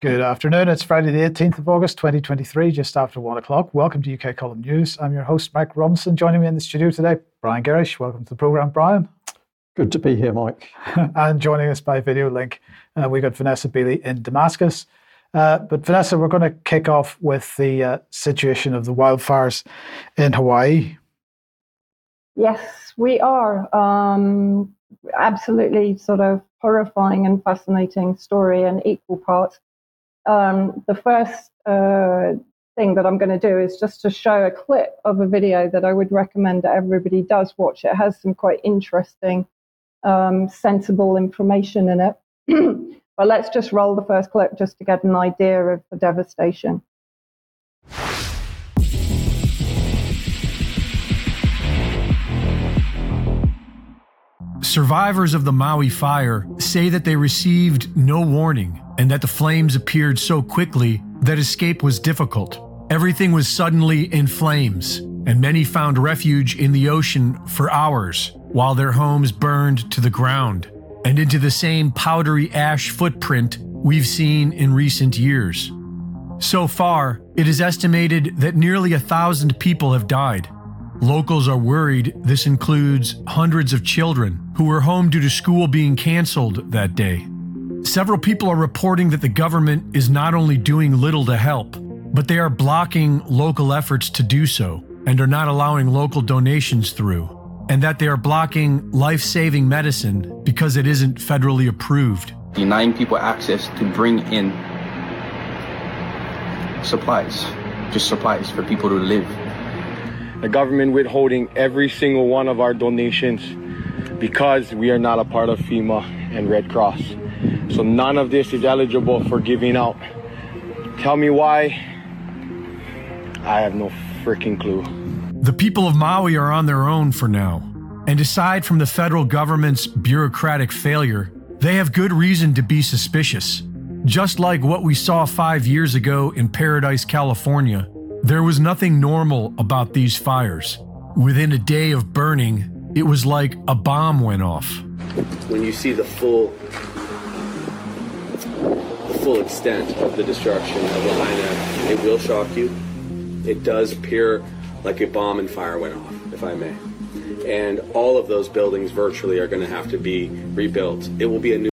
Good afternoon. It's Friday, the 18th of August, 2023, just after one o'clock. Welcome to UK Column News. I'm your host, Mike Robinson. Joining me in the studio today, Brian Gerrish. Welcome to the program, Brian. Good to be here, Mike. and joining us by video link, uh, we got Vanessa Beeley in Damascus. Uh, but Vanessa, we're going to kick off with the uh, situation of the wildfires in Hawaii. Yes, we are. Um, absolutely sort of horrifying and fascinating story in equal parts um, the first uh, thing that I'm going to do is just to show a clip of a video that I would recommend that everybody does watch. It has some quite interesting, um, sensible information in it. but let's just roll the first clip just to get an idea of the devastation. Survivors of the Maui fire say that they received no warning and that the flames appeared so quickly that escape was difficult. Everything was suddenly in flames, and many found refuge in the ocean for hours while their homes burned to the ground and into the same powdery ash footprint we've seen in recent years. So far, it is estimated that nearly a thousand people have died. Locals are worried this includes hundreds of children who were home due to school being canceled that day. Several people are reporting that the government is not only doing little to help, but they are blocking local efforts to do so and are not allowing local donations through, and that they are blocking life saving medicine because it isn't federally approved. Denying people access to bring in supplies, just supplies for people to live. The government withholding every single one of our donations because we are not a part of FEMA and Red Cross. So none of this is eligible for giving out. Tell me why. I have no freaking clue. The people of Maui are on their own for now. And aside from the federal government's bureaucratic failure, they have good reason to be suspicious. Just like what we saw five years ago in Paradise, California, there was nothing normal about these fires. Within a day of burning, it was like a bomb went off. When you see the full the full extent of the destruction of Lahaina, it will shock you. It does appear like a bomb and fire went off, if I may. And all of those buildings virtually are going to have to be rebuilt. It will be a new.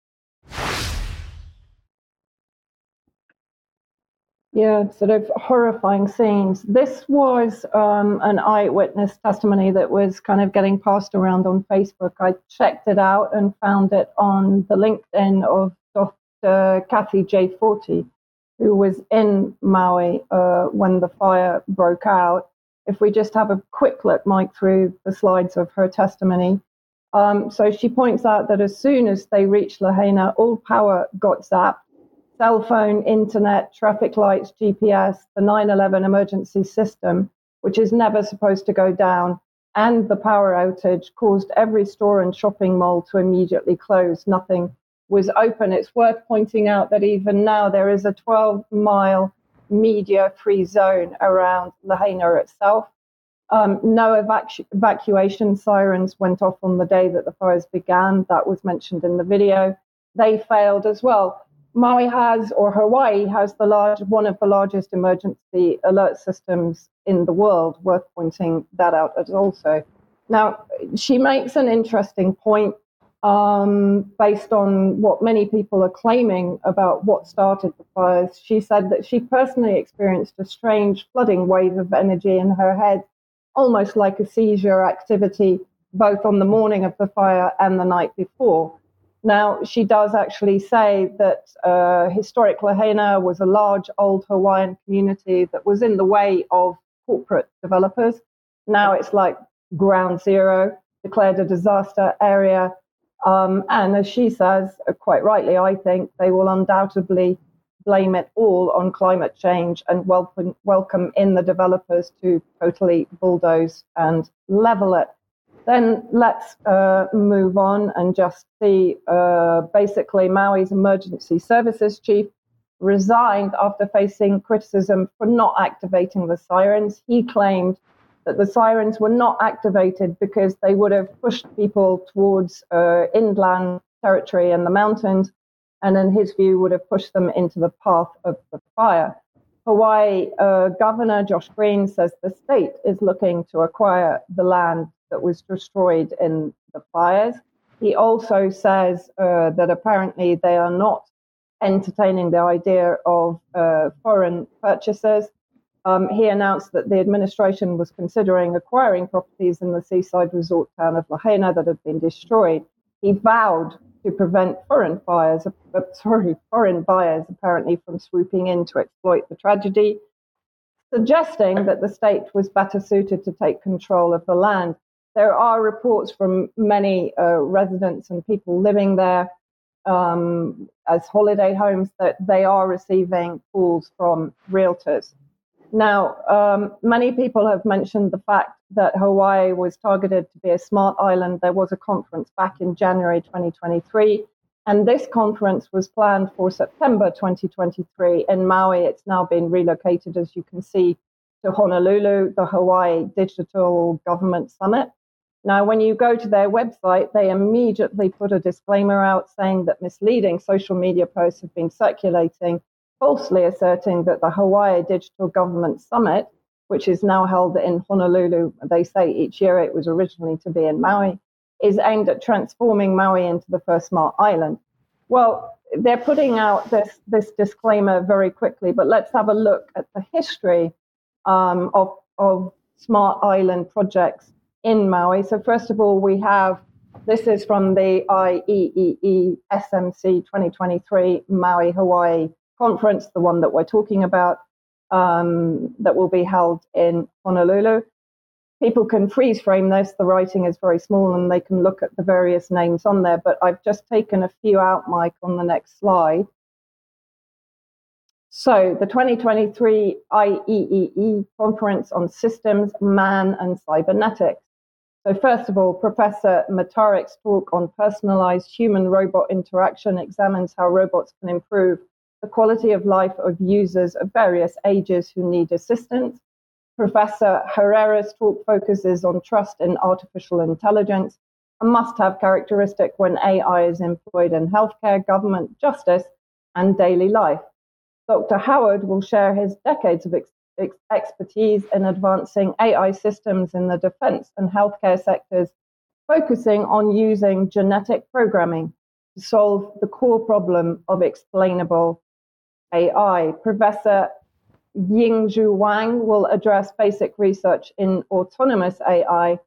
Yeah, sort of horrifying scenes. This was um, an eyewitness testimony that was kind of getting passed around on Facebook. I checked it out and found it on the LinkedIn of Dr. Kathy J. Forty, who was in Maui uh, when the fire broke out. If we just have a quick look, Mike, through the slides of her testimony. Um, so she points out that as soon as they reached Lahaina, all power got zapped cell phone, internet, traffic lights, GPS, the 911 emergency system, which is never supposed to go down, and the power outage caused every store and shopping mall to immediately close. Nothing was open. It's worth pointing out that even now there is a 12 mile media free zone around Lahaina itself. Um, no evacu- evacuation sirens went off on the day that the fires began. That was mentioned in the video. They failed as well. Maui has, or Hawaii has, the large one of the largest emergency alert systems in the world. Worth pointing that out as also. Now, she makes an interesting point um, based on what many people are claiming about what started the fires. She said that she personally experienced a strange flooding wave of energy in her head, almost like a seizure activity, both on the morning of the fire and the night before. Now, she does actually say that uh, historic Lahaina was a large old Hawaiian community that was in the way of corporate developers. Now it's like ground zero, declared a disaster area um, and as she says, uh, quite rightly, I think they will undoubtedly blame it all on climate change and welcome, welcome in the developers to totally bulldoze and level it. Then let's uh, move on and just see uh, basically Maui's emergency services chief resigned after facing criticism for not activating the sirens. He claimed that the sirens were not activated because they would have pushed people towards uh, inland territory and the mountains and in his view would have pushed them into the path of the fire. Hawaii uh, Governor Josh Green says the state is looking to acquire the land that was destroyed in the fires. He also says uh, that apparently they are not entertaining the idea of uh, foreign purchasers. Um, he announced that the administration was considering acquiring properties in the seaside resort town of Lahaina that had been destroyed. He vowed to prevent foreign buyers, uh, sorry, foreign buyers apparently from swooping in to exploit the tragedy, suggesting that the state was better suited to take control of the land. There are reports from many uh, residents and people living there um, as holiday homes that they are receiving calls from realtors. Now, um, many people have mentioned the fact that Hawaii was targeted to be a smart island. There was a conference back in January 2023, and this conference was planned for September 2023 in Maui. It's now been relocated, as you can see, to Honolulu, the Hawaii Digital Government Summit. Now, when you go to their website, they immediately put a disclaimer out saying that misleading social media posts have been circulating falsely asserting that the Hawaii Digital Government Summit, which is now held in Honolulu, they say each year it was originally to be in Maui, is aimed at transforming Maui into the first smart island. Well, they're putting out this, this disclaimer very quickly, but let's have a look at the history um, of, of smart island projects in Maui. So, first of all, we have this is from the IEEE SMC 2023 Maui Hawaii conference, the one that we're talking about, um, that will be held in Honolulu. People can freeze frame this. The writing is very small and they can look at the various names on there, but I've just taken a few out, Mike, on the next slide. So, the 2023 IEEE Conference on Systems, Man, and Cybernetics. So, first of all, Professor Matarek's talk on personalized human robot interaction examines how robots can improve the quality of life of users of various ages who need assistance. Professor Herrera's talk focuses on trust in artificial intelligence, a must have characteristic when AI is employed in healthcare, government, justice, and daily life. Dr. Howard will share his decades of ex- ex- expertise in advancing AI systems in the defense and healthcare sectors, focusing on using genetic programming to solve the core problem of explainable AI. Professor Yingxu Wang will address basic research in autonomous AI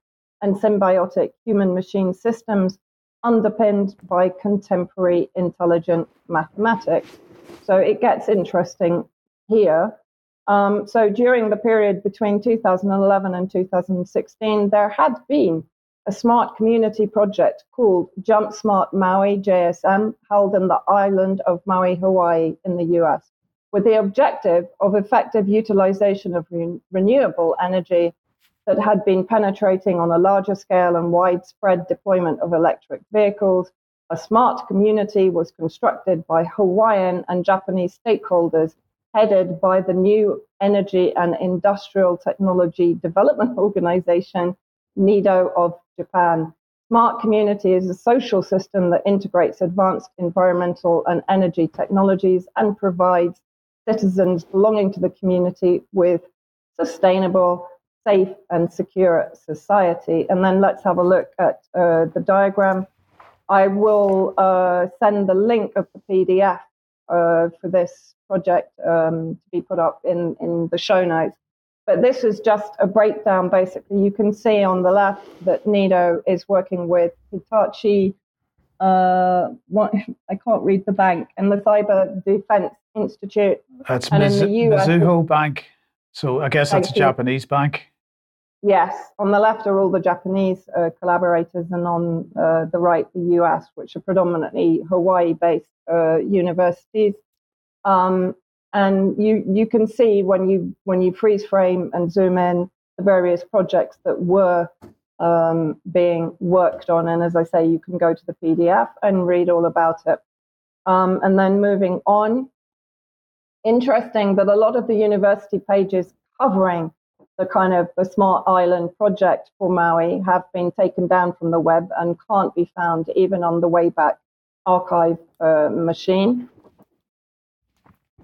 and symbiotic human machine systems underpinned by contemporary intelligent mathematics. So it gets interesting here. Um, so during the period between 2011 and 2016, there had been a smart community project called Jump Smart Maui JSM, held in the island of Maui, Hawaii, in the US, with the objective of effective utilization of re- renewable energy that had been penetrating on a larger scale and widespread deployment of electric vehicles. A smart community was constructed by Hawaiian and Japanese stakeholders, headed by the new Energy and Industrial Technology Development Organization, NEDO of Japan. Smart community is a social system that integrates advanced environmental and energy technologies and provides citizens belonging to the community with sustainable, safe, and secure society. And then let's have a look at uh, the diagram. I will uh, send the link of the PDF uh, for this project um, to be put up in, in the show notes. But this is just a breakdown, basically. You can see on the left that NEDO is working with Hitachi, uh, what, I can't read the bank, and the Cyber Defense Institute. That's and Miz- in the US, Mizuho Bank. So I guess that's a Japanese bank. Yes, on the left are all the Japanese uh, collaborators, and on uh, the right, the US, which are predominantly Hawaii based uh, universities. Um, and you you can see when you when you freeze frame and zoom in the various projects that were um, being worked on. And as i say you can go to the pdf and read all about it. Um, and then moving on. Interesting that a lot of the university pages covering the kind of the smart island project for maui have been taken down from the web and can't be found even on the wayback archive uh, machine.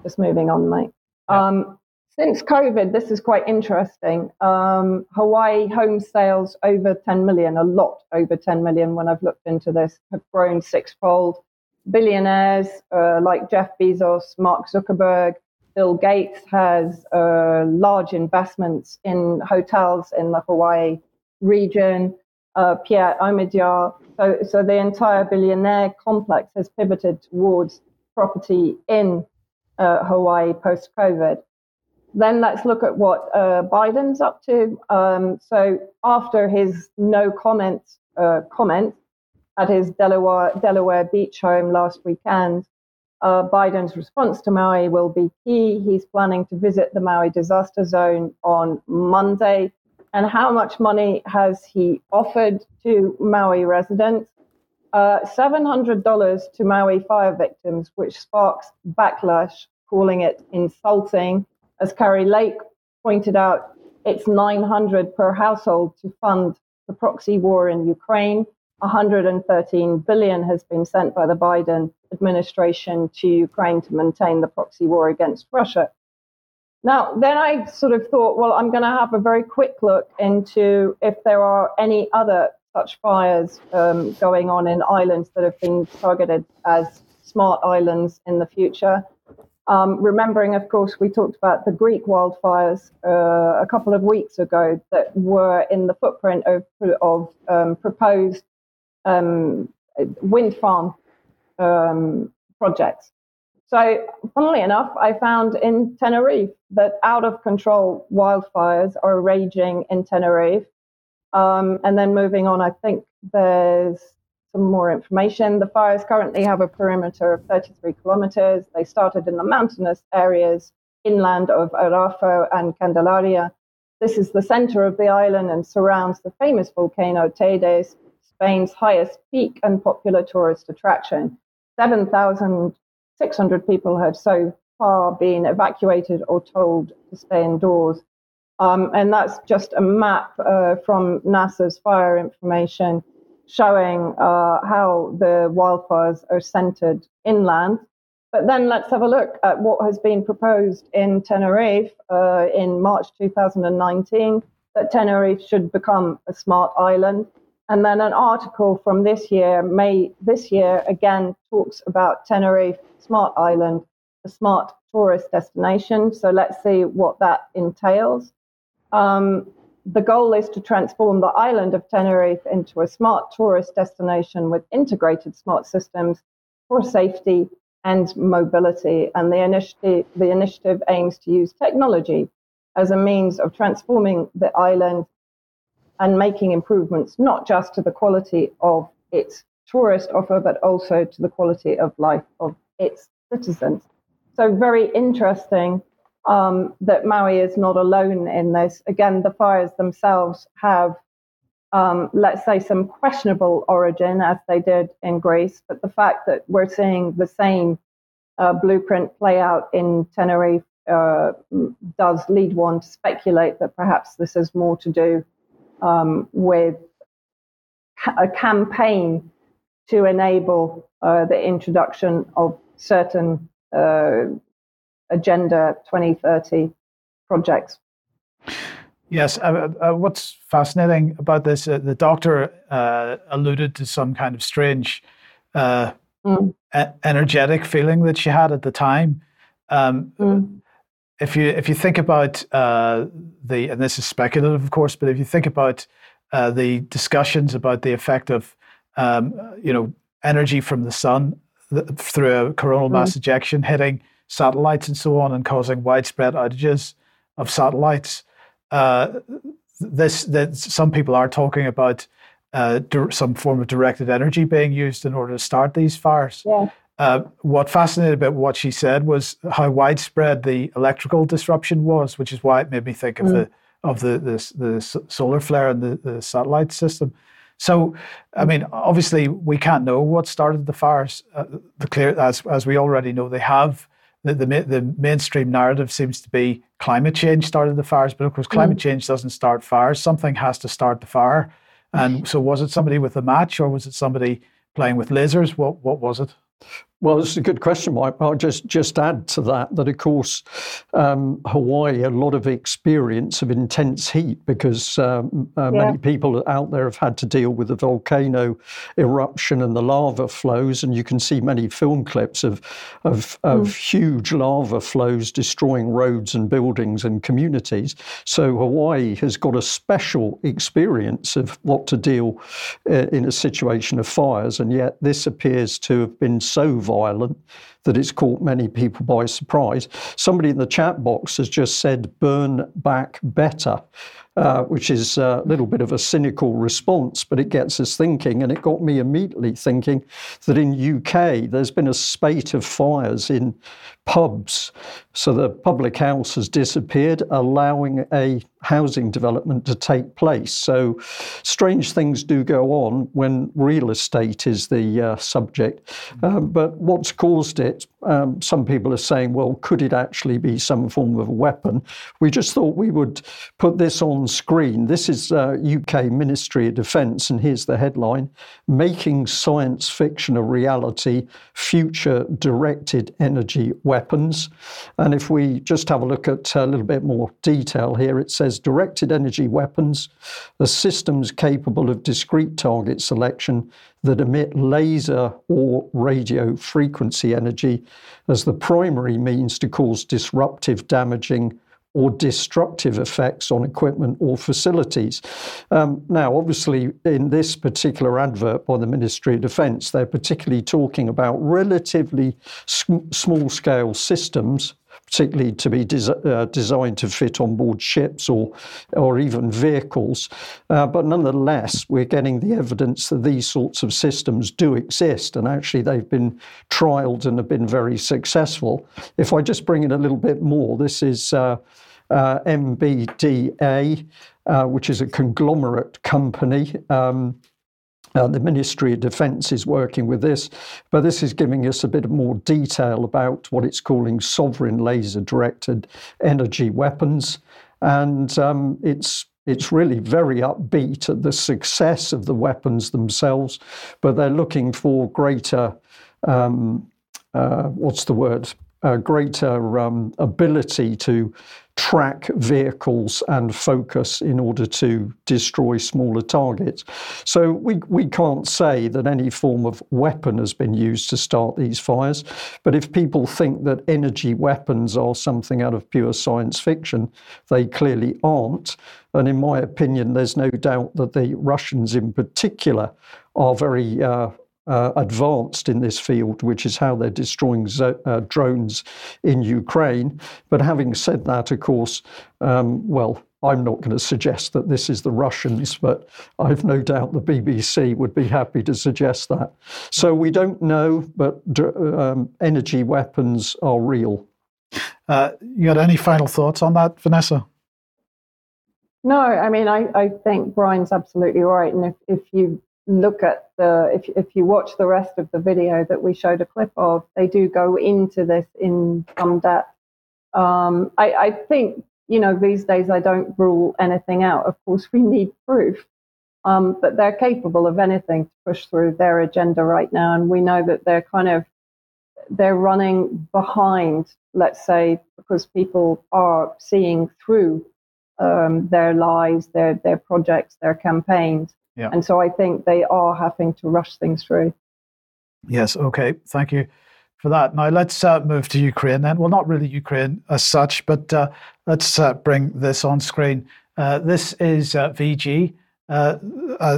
Just moving on, mate. Yeah. Um, since COVID, this is quite interesting. Um, Hawaii home sales over 10 million, a lot over 10 million when I've looked into this, have grown sixfold. Billionaires uh, like Jeff Bezos, Mark Zuckerberg, Bill Gates has uh, large investments in hotels in the Hawaii region. Uh, Pierre Omidyar. So, so the entire billionaire complex has pivoted towards property in uh, Hawaii post COVID. Then let's look at what uh, Biden's up to. Um, so after his no comment uh, comment at his Delaware Delaware beach home last weekend, uh, Biden's response to Maui will be key. He's planning to visit the Maui disaster zone on Monday. And how much money has he offered to Maui residents? Uh, $700 to Maui fire victims, which sparks backlash, calling it insulting. As Kari Lake pointed out, it's 900 per household to fund the proxy war in Ukraine. 113 billion has been sent by the Biden administration to Ukraine to maintain the proxy war against Russia. Now, then I sort of thought, well, I'm going to have a very quick look into if there are any other such fires um, going on in islands that have been targeted as smart islands in the future. Um, remembering, of course, we talked about the Greek wildfires uh, a couple of weeks ago that were in the footprint of, of um, proposed um, wind farm um, projects. So, funnily enough, I found in Tenerife that out of control wildfires are raging in Tenerife. Um, and then moving on, I think there's some more information. The fires currently have a perimeter of 33 kilometers. They started in the mountainous areas inland of Arafo and Candelaria. This is the center of the island and surrounds the famous volcano Teide, Spain's highest peak and popular tourist attraction. 7,600 people have so far been evacuated or told to stay indoors. Um, and that's just a map uh, from NASA's fire information showing uh, how the wildfires are centered inland. But then let's have a look at what has been proposed in Tenerife uh, in March 2019 that Tenerife should become a smart island. And then an article from this year, May this year, again talks about Tenerife Smart Island, a smart tourist destination. So let's see what that entails. Um, the goal is to transform the island of Tenerife into a smart tourist destination with integrated smart systems for safety and mobility. And the initiative, the initiative aims to use technology as a means of transforming the island and making improvements not just to the quality of its tourist offer, but also to the quality of life of its citizens. So, very interesting um, that Maui is not alone in this. Again, the fires themselves have, um, let's say, some questionable origin, as they did in Greece, but the fact that we're seeing the same uh, blueprint play out in Tenerife uh, does lead one to speculate that perhaps this has more to do um, with a campaign to enable uh, the introduction of certain uh, Agenda 2030 projects. Yes, uh, uh, what's fascinating about this, uh, the doctor uh, alluded to some kind of strange mm. energetic feeling that she had at the time. Um, mm if you if you think about uh, the and this is speculative, of course, but if you think about uh, the discussions about the effect of um, you know energy from the sun through a coronal mm. mass ejection hitting satellites and so on and causing widespread outages of satellites. Uh, this that some people are talking about uh, some form of directed energy being used in order to start these fires. Yeah. Uh, what fascinated about what she said was how widespread the electrical disruption was, which is why it made me think of mm. the of the, the, the solar flare and the, the satellite system. So, I mean, obviously, we can't know what started the fires. Uh, the clear, as as we already know, they have the, the the mainstream narrative seems to be climate change started the fires, but of course, climate mm. change doesn't start fires. Something has to start the fire. And so, was it somebody with a match, or was it somebody playing with lasers. What what was it? Well, it's a good question, Mike. I'll just just add to that that of course um, Hawaii a lot of experience of intense heat because um, uh, yeah. many people out there have had to deal with the volcano eruption and the lava flows, and you can see many film clips of of, of mm. huge lava flows destroying roads and buildings and communities. So Hawaii has got a special experience of what to deal uh, in a situation of fires, and yet this appears to have been so violent that it's caught many people by surprise. Somebody in the chat box has just said, burn back better. Uh, which is a little bit of a cynical response, but it gets us thinking. And it got me immediately thinking that in UK there's been a spate of fires in pubs. So the public house has disappeared, allowing a housing development to take place. So strange things do go on when real estate is the uh, subject. Um, but what's caused it? Um, some people are saying, well, could it actually be some form of a weapon? We just thought we would put this on screen. This is uh, UK Ministry of Defence, and here's the headline Making Science Fiction a Reality Future Directed Energy Weapons. And if we just have a look at a little bit more detail here, it says directed energy weapons are systems capable of discrete target selection that emit laser or radio frequency energy as the primary means to cause disruptive, damaging, or destructive effects on equipment or facilities. Um, now, obviously, in this particular advert by the Ministry of Defence, they're particularly talking about relatively sm- small scale systems particularly to be des- uh, designed to fit on board ships or, or even vehicles. Uh, but nonetheless, we're getting the evidence that these sorts of systems do exist, and actually they've been trialled and have been very successful. If I just bring in a little bit more, this is. Uh, uh MBDA, uh, which is a conglomerate company um, uh, the Ministry of Defence is working with this, but this is giving us a bit more detail about what it's calling sovereign laser directed energy weapons. And um, it's it's really very upbeat at the success of the weapons themselves, but they're looking for greater, um, uh, what's the word? A greater um, ability to track vehicles and focus in order to destroy smaller targets. So we, we can't say that any form of weapon has been used to start these fires. But if people think that energy weapons are something out of pure science fiction, they clearly aren't. And in my opinion, there's no doubt that the Russians in particular are very uh, uh, advanced in this field, which is how they're destroying zo- uh, drones in Ukraine. But having said that, of course, um, well, I'm not going to suggest that this is the Russians, but I've no doubt the BBC would be happy to suggest that. So we don't know, but um, energy weapons are real. Uh, you got any final thoughts on that, Vanessa? No, I mean, I, I think Brian's absolutely right. And if, if you look at the if if you watch the rest of the video that we showed a clip of, they do go into this in some depth. Um, I, I think you know these days I don't rule anything out. Of course, we need proof, um, but they're capable of anything to push through their agenda right now, and we know that they're kind of they're running behind. Let's say because people are seeing through um, their lies, their their projects, their campaigns. Yeah. And so I think they are having to rush things through. Yes. Okay. Thank you for that. Now let's uh, move to Ukraine then. Well, not really Ukraine as such, but uh, let's uh, bring this on screen. Uh, this is uh, VG. Uh,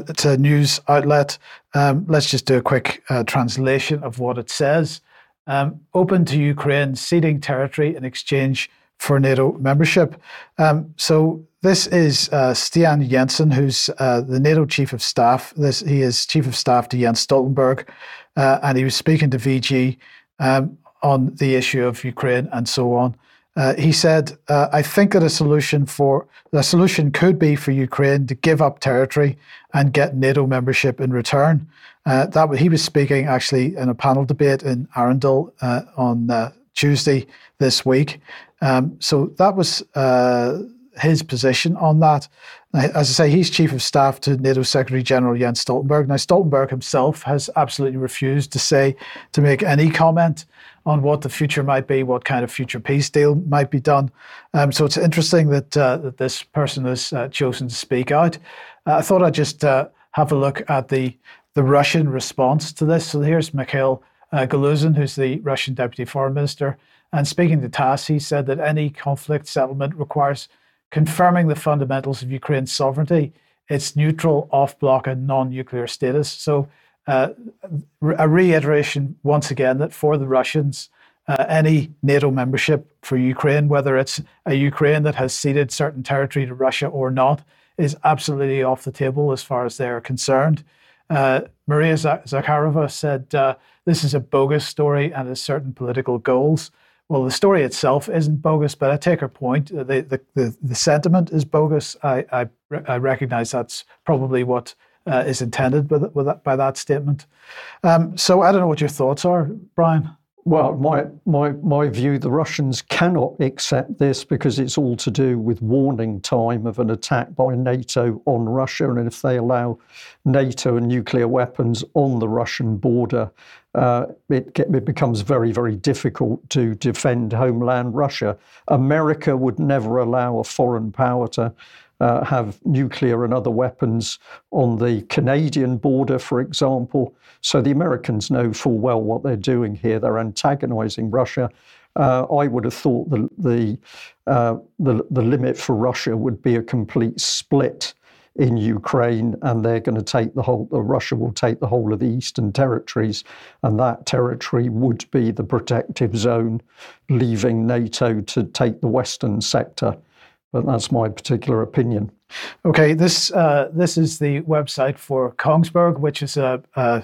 it's a news outlet. Um, let's just do a quick translation of what it says. Um, open to Ukraine ceding territory in exchange for NATO membership. Um, so this is uh, Stian Jenssen, who's uh, the NATO chief of staff. This he is chief of staff to Jens Stoltenberg, uh, and he was speaking to VG um, on the issue of Ukraine and so on. Uh, he said, uh, "I think that a solution for the solution could be for Ukraine to give up territory and get NATO membership in return." Uh, that he was speaking actually in a panel debate in Arendal on Tuesday this week. Um, so that was uh, his position on that. As I say, he's chief of staff to NATO Secretary General Jens Stoltenberg. Now, Stoltenberg himself has absolutely refused to say to make any comment on what the future might be, what kind of future peace deal might be done. Um, so it's interesting that uh, that this person has uh, chosen to speak out. Uh, I thought I'd just uh, have a look at the the Russian response to this. So here's Mikhail uh, Galuzin, who's the Russian deputy foreign minister, and speaking to TASS, he said that any conflict settlement requires confirming the fundamentals of Ukraine's sovereignty, its neutral, off bloc, and non nuclear status. So, uh, a reiteration once again that for the Russians, uh, any NATO membership for Ukraine, whether it's a Ukraine that has ceded certain territory to Russia or not, is absolutely off the table as far as they're concerned. Uh, Maria Zakharova said uh, this is a bogus story and has certain political goals. Well, the story itself isn't bogus, but I take her point. The, the, the, the sentiment is bogus. I, I, I recognize that's probably what uh, is intended by, that, by that statement. Um, so I don't know what your thoughts are, Brian. Well, my, my, my view, the Russians cannot accept this because it's all to do with warning time of an attack by NATO on Russia. And if they allow NATO and nuclear weapons on the Russian border, uh, it, it becomes very, very difficult to defend homeland Russia. America would never allow a foreign power to uh, have nuclear and other weapons on the Canadian border, for example. So the Americans know full well what they're doing here. They're antagonizing Russia. Uh, I would have thought the, the, uh, the, the limit for Russia would be a complete split in Ukraine, and they're going to take the whole. Russia will take the whole of the eastern territories, and that territory would be the protective zone, leaving NATO to take the western sector but that's my particular opinion. Okay, this uh, this is the website for Kongsberg, which is a, a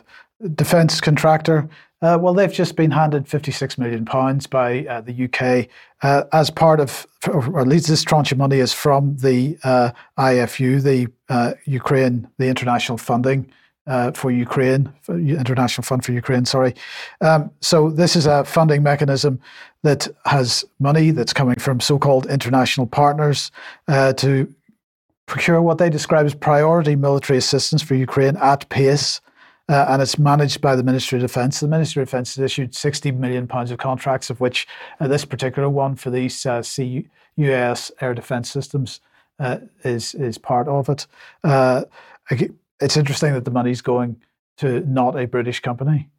defence contractor. Uh, well, they've just been handed 56 million pounds by uh, the UK uh, as part of, or at least this tranche of money is from the uh, IFU, the uh, Ukraine, the international funding uh, for Ukraine, for International Fund for Ukraine, sorry. Um, so this is a funding mechanism that has money that's coming from so-called international partners uh, to procure what they describe as priority military assistance for Ukraine at pace. Uh, and it's managed by the Ministry of Defence. The Ministry of Defence has issued 60 million pounds of contracts, of which uh, this particular one for these uh, CUAS air defence systems uh, is is part of it it's interesting that the money's going to not a British company.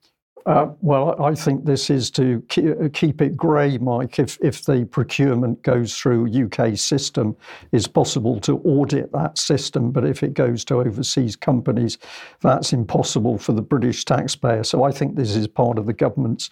Uh, well, I think this is to keep it grey, Mike. If, if the procurement goes through UK system, it's possible to audit that system. But if it goes to overseas companies, that's impossible for the British taxpayer. So I think this is part of the government's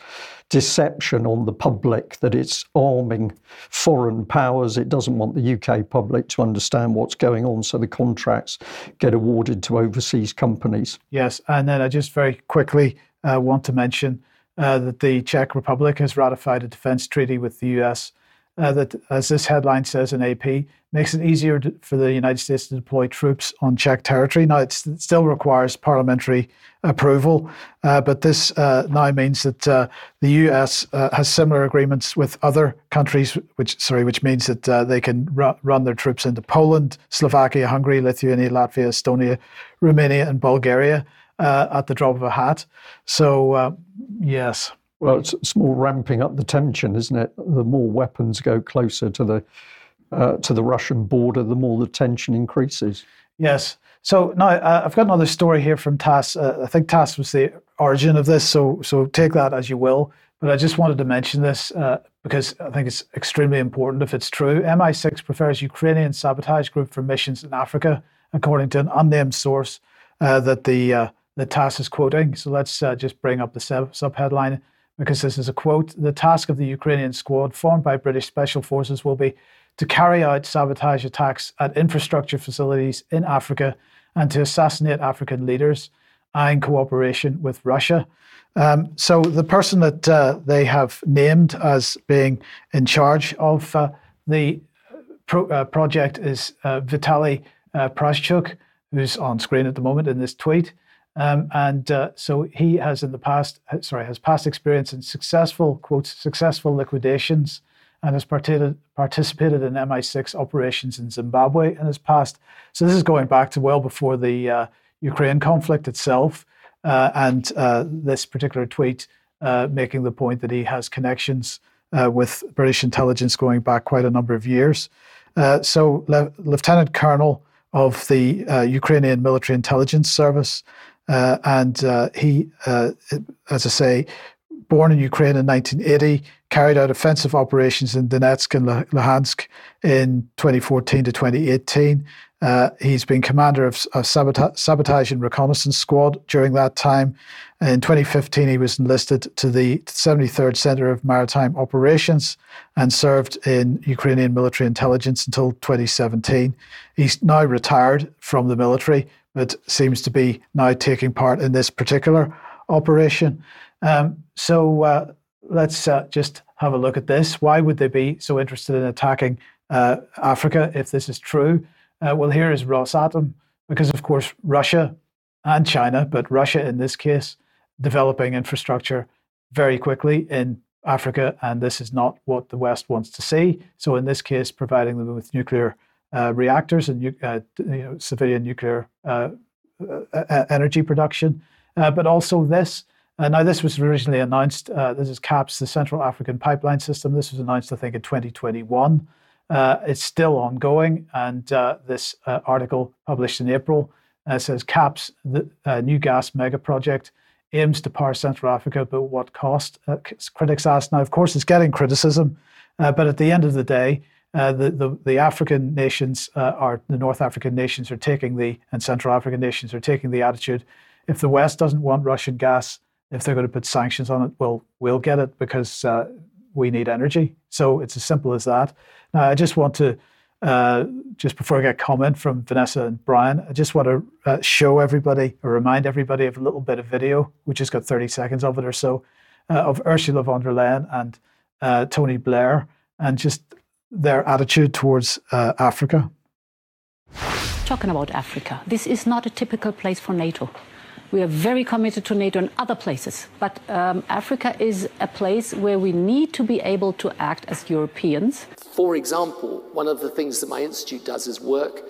deception on the public that it's arming foreign powers. It doesn't want the UK public to understand what's going on. So the contracts get awarded to overseas companies. Yes. And then I just very quickly, uh, want to mention uh, that the Czech Republic has ratified a defense treaty with the US uh, that, as this headline says in AP, makes it easier to, for the United States to deploy troops on Czech territory. Now, it still requires parliamentary approval, uh, but this uh, now means that uh, the US uh, has similar agreements with other countries, which sorry, which means that uh, they can ru- run their troops into Poland, Slovakia, Hungary, Lithuania, Latvia, Estonia, Romania, and Bulgaria uh, at the drop of a hat. So, uh, yes. Well, it's, it's, more ramping up the tension, isn't it? The more weapons go closer to the uh, to the Russian border, the more the tension increases. Yes. So now uh, I've got another story here from TASS. Uh, I think TASS was the origin of this, so so take that as you will. But I just wanted to mention this uh, because I think it's extremely important if it's true. MI6 prefers Ukrainian sabotage group for missions in Africa, according to an unnamed source uh, that the uh, the TASS is quoting. So let's uh, just bring up the sub- subheadline because this is a quote. The task of the Ukrainian squad, formed by British special forces, will be to carry out sabotage attacks at infrastructure facilities in Africa and to assassinate African leaders in cooperation with Russia. Um, so the person that uh, they have named as being in charge of uh, the pro- uh, project is uh, Vitaly uh, Prashchuk, who's on screen at the moment in this tweet. Um, and uh, so he has in the past, uh, sorry, has past experience in successful, quote, successful liquidations and has participated in MI6 operations in Zimbabwe in his past. So this is going back to well before the uh, Ukraine conflict itself. Uh, and uh, this particular tweet uh, making the point that he has connections uh, with British intelligence going back quite a number of years. So, Le- Lieutenant Colonel of the Ukrainian Military Intelligence Service, Uh, and uh, he, uh, as I say, born in Ukraine in 1980, carried out offensive operations in Donetsk and Luhansk in 2014 to 2018. Uh, he's been commander of, of sabota- sabotage and reconnaissance squad during that time. In 2015, he was enlisted to the 73rd Center of Maritime Operations and served in Ukrainian military intelligence until 2017. He's now retired from the military, but seems to be now taking part in this particular operation. Um, so uh, let's uh, just have a look at this. Why would they be so interested in attacking uh, Africa if this is true? Uh, well, here is Rosatom, because of course Russia and China, but Russia in this case, developing infrastructure very quickly in Africa, and this is not what the West wants to see. So, in this case, providing them with nuclear uh, reactors and uh, you know, civilian nuclear uh, uh, energy production, uh, but also this. now, this was originally announced. this is CAPS, the Central African Pipeline System. This was announced, I think, in 2021. Uh, it's still ongoing, and uh, this uh, article published in April uh, says CAPS, the uh, new gas mega project, aims to power Central Africa, but what cost? Uh, critics ask. Now, of course, it's getting criticism, but at the end of the day, the, the, the African nations are the North African nations are taking the and Central African nations are taking the attitude: if the West doesn't want Russian gas, if they're going to put sanctions on it, well, we'll get it because we need energy. So it's as simple as that. Now, I just want to, uh, just before I get comment from Vanessa and Brian, I just want to uh, show everybody or remind everybody of a little bit of video. We just got 30 seconds of it or so uh, of Ursula von der Leyen and uh, Tony Blair and just their attitude towards uh, Africa. Talking about Africa, this is not a typical place for NATO. We are very committed to NATO and other places, but um, Africa is a place where we need to be able to act as Europeans. For example, one of the things that my institute does is work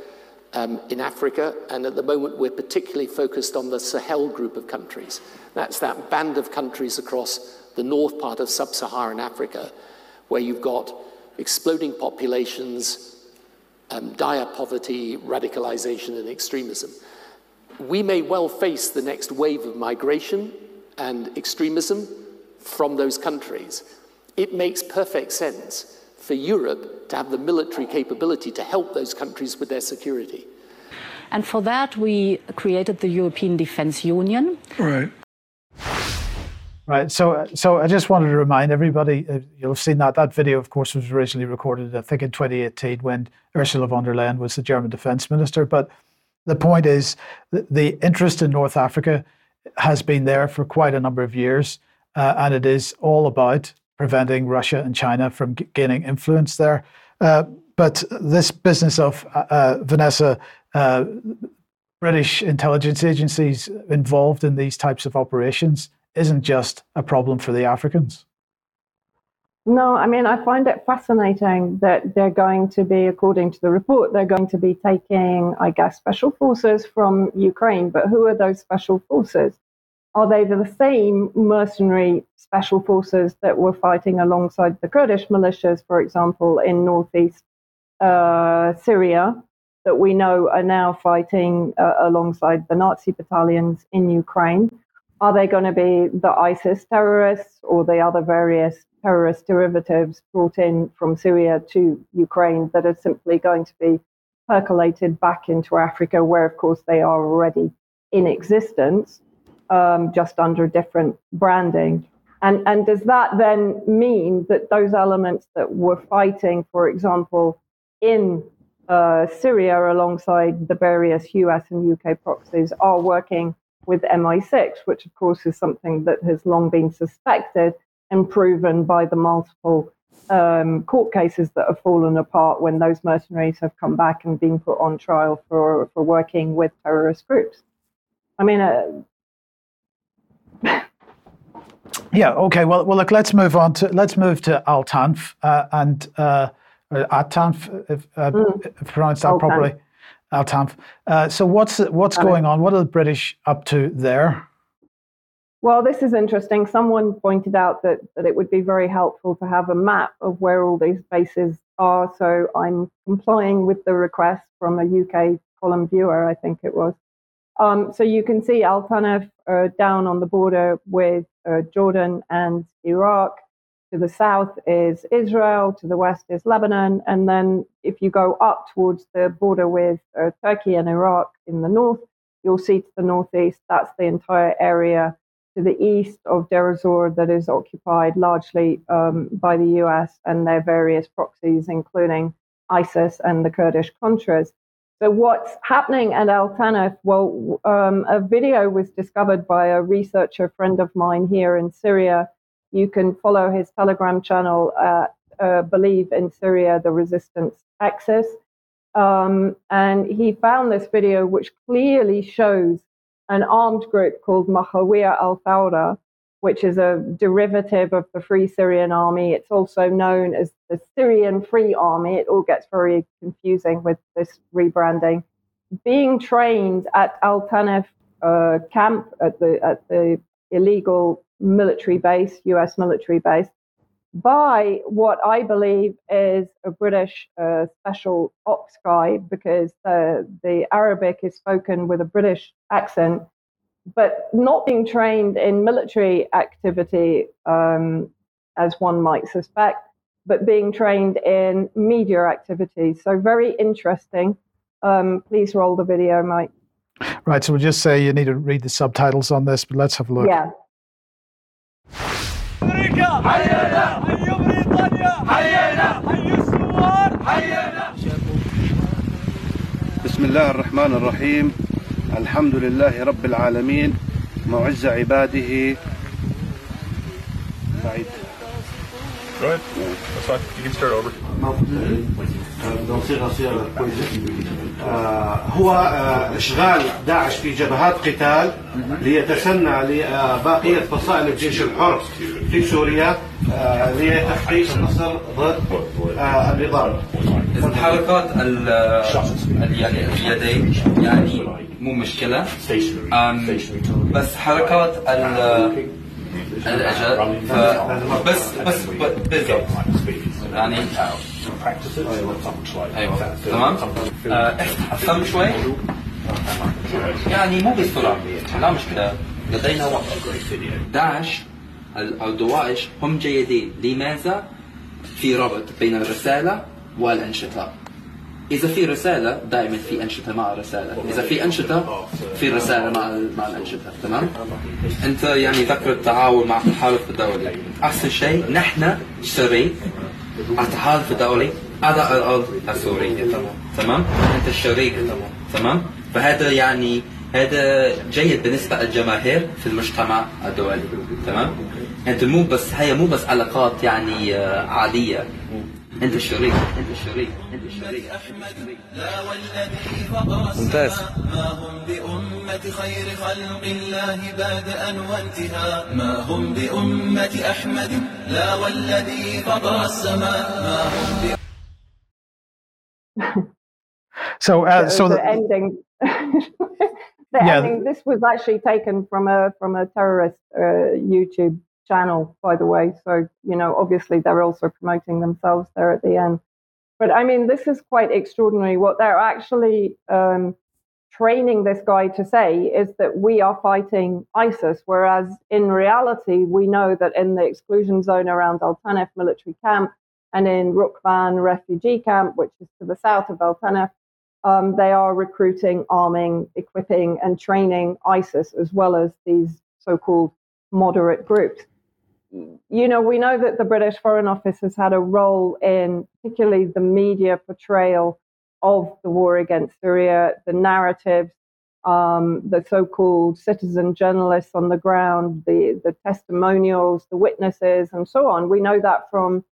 um, in Africa, and at the moment we're particularly focused on the Sahel group of countries. That's that band of countries across the north part of sub Saharan Africa, where you've got exploding populations, um, dire poverty, radicalization, and extremism we may well face the next wave of migration and extremism from those countries. It makes perfect sense for Europe to have the military capability to help those countries with their security. And for that, we created the European Defence Union. Right. Right. So, so I just wanted to remind everybody. Uh, you'll have seen that that video, of course, was originally recorded, I think, in 2018 when Ursula von der Leyen was the German defence minister. But the point is the interest in North Africa has been there for quite a number of years, uh, and it is all about preventing Russia and China from g- gaining influence there. Uh, but this business of uh, uh Vanessa, uh, British intelligence agencies involved in these types of operations isn't just a problem for the Africans. No, I mean, I find it fascinating that they're going to be, according to the report, they're going to be taking, I guess, special forces from Ukraine. But who are those special forces? Are they the same mercenary special forces that were fighting alongside the Kurdish militias, for example, in northeast uh, Syria, that we know are now fighting uh, alongside the Nazi battalions in Ukraine? Are they going to be the ISIS terrorists or the other various terrorist derivatives brought in from Syria to Ukraine that are simply going to be percolated back into Africa, where, of course, they are already in existence, um, just under different branding. And, and does that then mean that those elements that were fighting, for example, in uh, Syria alongside the various US and UK proxies are working with MI6, which of course is something that has long been suspected and proven by the multiple um, court cases that have fallen apart when those mercenaries have come back and been put on trial for, for working with terrorist groups. I mean, uh, Yeah. Okay. Well, well, look. Let's move on to let's move to Al Tanf uh, and uh, At Tanf, if, uh, mm. if pronounced that properly. Al Tanf. Uh, so what's what's going on? What are the British up to there? Well, this is interesting. Someone pointed out that, that it would be very helpful to have a map of where all these bases are. So I'm complying with the request from a UK column viewer, I think it was. Um, so you can see Al Tanf uh, down on the border with uh, Jordan and Iraq. To the south is Israel, to the west is Lebanon. And then if you go up towards the border with uh, Turkey and Iraq in the north, you'll see to the northeast, that's the entire area to the east of Deir ez-Zor that is occupied largely um, by the US and their various proxies, including ISIS and the Kurdish Contras. So, what's happening at Al Tanf? Well, um, a video was discovered by a researcher friend of mine here in Syria. You can follow his Telegram channel at uh, Believe in Syria, the Resistance Axis. Um, and he found this video which clearly shows an armed group called Maghawir al-Thawra, which is a derivative of the Free Syrian Army. It's also known as the Syrian Free Army. It all gets very confusing with this rebranding. Being trained at Al Tanf uh, camp at the at the illegal military base, U.S. military base, by what I believe is a British uh, special ops guy, because the the Arabic is spoken with a British accent but not being trained in military activity, um, as one might suspect, but being trained in media activities. So very interesting. Um, please roll the video, Mike. Right. So we'll just say you need to read the subtitles on this, but let's have a look. Yeah. حينا حي بريطانيا حينا حي الثوار حينا بسم الله الرحمن الرحيم. الحمد لله رب العالمين. معز عباده. بعيد. Go ahead. That's fine. You can start over. هو اشغال داعش في جبهات قتال ليتسنى لبقيه فصائل الجيش الحر في سوريا لتحقيق النصر ضد النظام. حركات يعني اليدين يعني مو مشكلة بس حركات الاجل بس بس بالضبط. يعني أيوه. تمام؟ افهم شوي؟ يعني مو بسرعة لا مشكلة. لدينا وقت. داعش أو دوائش هم جيدين. لماذا؟ في ربط بين الرسالة والأنشطة. إذا في رسالة دائما في أنشطة مع الرساله إذا في أنشطة في رسالة مع مع الأنشطة. تمام؟ أنت يعني ذكر التعاون مع التحالف الدولي أحسن شيء نحن شريك التحالف الدولي على الأرض السورية. تمام؟ أنت الشريك تمام؟ فهذا يعني هذا جيد بالنسبة للجماهير في المجتمع الدولي. تمام؟ أنت مو بس هي مو بس علاقات يعني عادية. انت الشريك انت الشريك انت الشريك لا والذي فطر ممتاز ما هم بأمة خير خلق الله بادئا وانتهاء ما هم بأمة أحمد لا والذي فطر السماء ما هم ب... So, uh, so the, the ending. the yeah. ending. This was actually taken from a from a terrorist uh, YouTube channel, by the way. So, you know, obviously they're also promoting themselves there at the end. But I mean, this is quite extraordinary. What they're actually um, training this guy to say is that we are fighting ISIS, whereas in reality, we know that in the exclusion zone around Al Tanf military camp and in Rukban refugee camp, which is to the south of Al Tanf, um, they are recruiting, arming, equipping, and training ISIS as well as these so called moderate groups you know, we know that the British Foreign Office has had a role in particularly the media portrayal of the war against Syria, the narratives, um, the so called citizen journalists on the ground, the, the testimonials, the witnesses, and so on. We know that from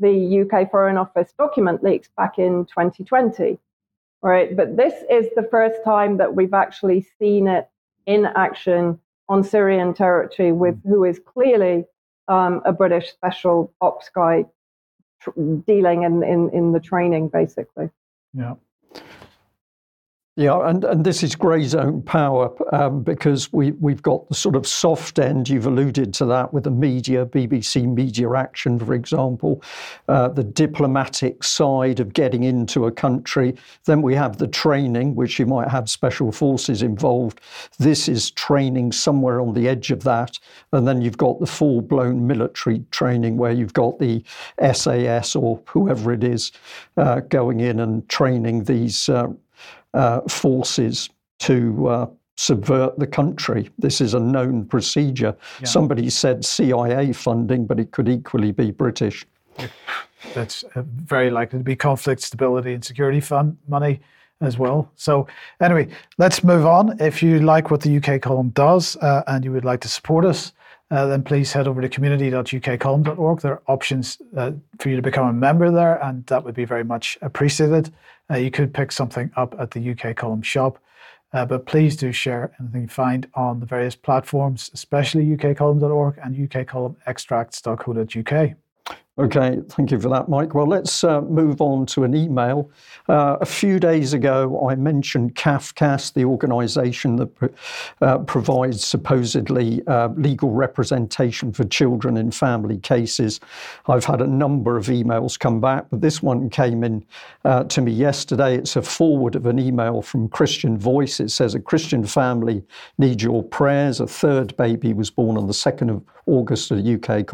the UK Foreign Office document leaks back in 2020. Right, but this is the first time that we've actually seen it in action on Syrian territory with who is clearly um, a British special ops guy tr- dealing in, in, in the training, basically. Yeah. Yeah, and, and this is grey zone power um, because we, we've got the sort of soft end, you've alluded to that with the media, BBC Media Action, for example, uh, the diplomatic side of getting into a country. Then we have the training, which you might have special forces involved. This is training somewhere on the edge of that. And then you've got the full blown military training where you've got the SAS or whoever it is uh, going in and training these. Uh, uh, forces to uh, subvert the country. This is a known procedure. Yeah. Somebody said CIA funding, but it could equally be British. That's uh, very likely to be conflict, stability, and security fund money as well. So, anyway, let's move on. If you like what the UK column does uh, and you would like to support us, uh, then please head over to community.ukcolumn.org. There are options uh, for you to become a member there, and that would be very much appreciated. Uh, you could pick something up at the UK Column shop, uh, but please do share anything you find on the various platforms, especially ukcolumn.org and ukcolumnextracts.co.uk. Okay, thank you for that, Mike. Well, let's uh, move on to an email. Uh, a few days ago, I mentioned CAFCASS, the organisation that uh, provides supposedly uh, legal representation for children in family cases. I've had a number of emails come back, but this one came in uh, to me yesterday. It's a forward of an email from Christian Voice. It says, A Christian family needs your prayers. A third baby was born on the 2nd of August at a UK,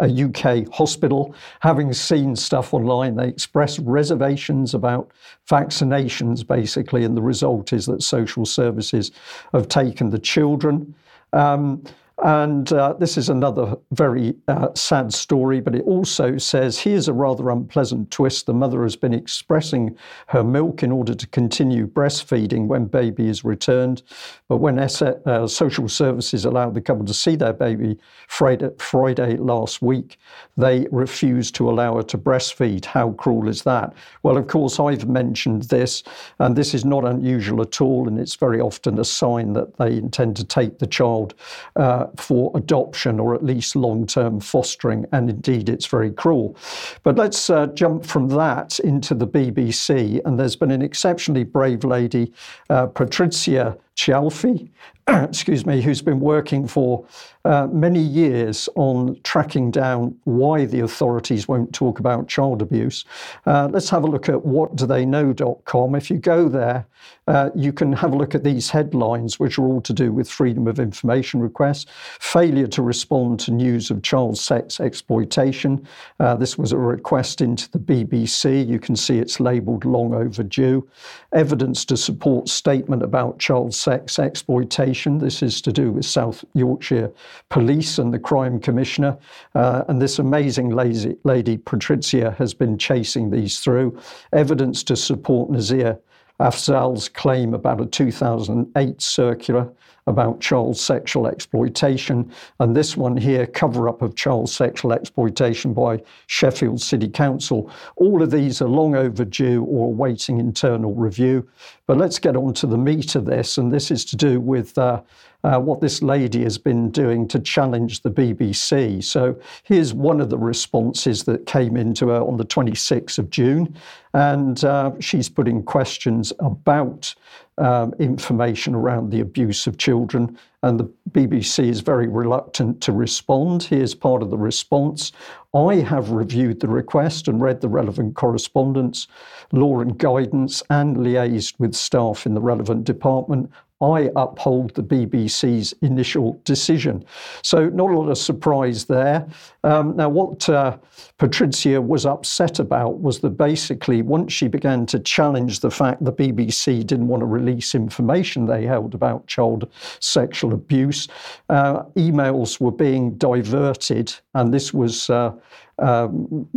a UK hospital. Having seen stuff online, they express reservations about vaccinations, basically, and the result is that social services have taken the children. Um, and uh, this is another very uh, sad story, but it also says here's a rather unpleasant twist. The mother has been expressing her milk in order to continue breastfeeding when baby is returned. But when uh, social services allowed the couple to see their baby Friday, Friday last week, they refused to allow her to breastfeed. How cruel is that? Well, of course, I've mentioned this, and this is not unusual at all, and it's very often a sign that they intend to take the child uh, for adoption or at least long term fostering, and indeed it's very cruel. But let's uh, jump from that into the BBC, and there's been an exceptionally brave lady, uh, Patrizia Cialfi, excuse me, who's been working for uh, many years on tracking down why the authorities won't talk about child abuse. Uh, let's have a look at whatdotheyknow.com. If you go there, uh, you can have a look at these headlines, which are all to do with freedom of information requests, failure to respond to news of child sex exploitation. Uh, this was a request into the BBC. You can see it's labelled long overdue. Evidence to support statement about child sex exploitation. This is to do with South Yorkshire police and the crime commissioner. Uh, and this amazing lady, lady, Patrizia, has been chasing these through. Evidence to support Nazir Afzal's claim about a 2008 circular about child sexual exploitation, and this one here, cover up of child sexual exploitation by Sheffield City Council. All of these are long overdue or awaiting internal review. But let's get on to the meat of this, and this is to do with uh, uh, what this lady has been doing to challenge the BBC. So here's one of the responses that came into her on the 26th of June, and uh, she's putting questions about um, information around the abuse of children, and the BBC is very reluctant to respond. Here's part of the response. I have reviewed the request and read the relevant correspondence, law and guidance, and liaised with staff in the relevant department. I uphold the BBC's initial decision. So, not a lot of surprise there. Um, now, what uh, was upset about was that basically, once she began to challenge the fact the BBC didn't want to release information they held about child sexual abuse, uh, emails were being diverted, and this was. Uh, um,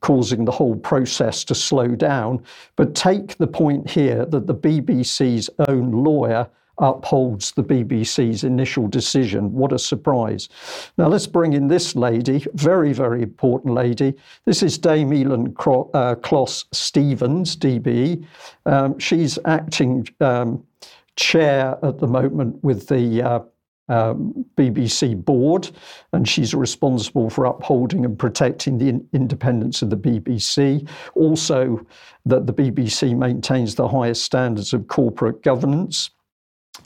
causing the whole process to slow down. But take the point here that the BBC's own lawyer upholds the BBC's initial decision. What a surprise. Now let's bring in this lady, very, very important lady. This is Dame Elan uh, Closs Stephens, DBE. Um, she's acting um, chair at the moment with the uh, um, BBC board, and she's responsible for upholding and protecting the in- independence of the BBC. Also, that the BBC maintains the highest standards of corporate governance.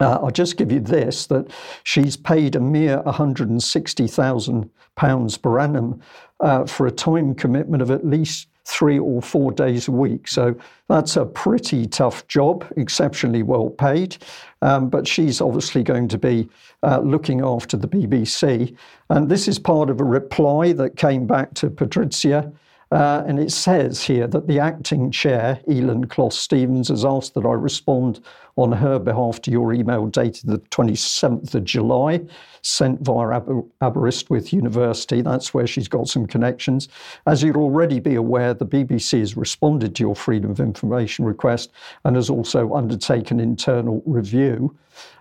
Uh, I'll just give you this that she's paid a mere £160,000 per annum uh, for a time commitment of at least three or four days a week. So that's a pretty tough job, exceptionally well paid. Um, but she's obviously going to be uh, looking after the BBC. And this is part of a reply that came back to Patrizia uh, and it says here that the acting chair, Elan Closs Stephens, has asked that I respond on her behalf to your email dated the 27th of July, sent via Aber- Aberystwyth University. That's where she's got some connections. As you'd already be aware, the BBC has responded to your Freedom of Information request and has also undertaken internal review.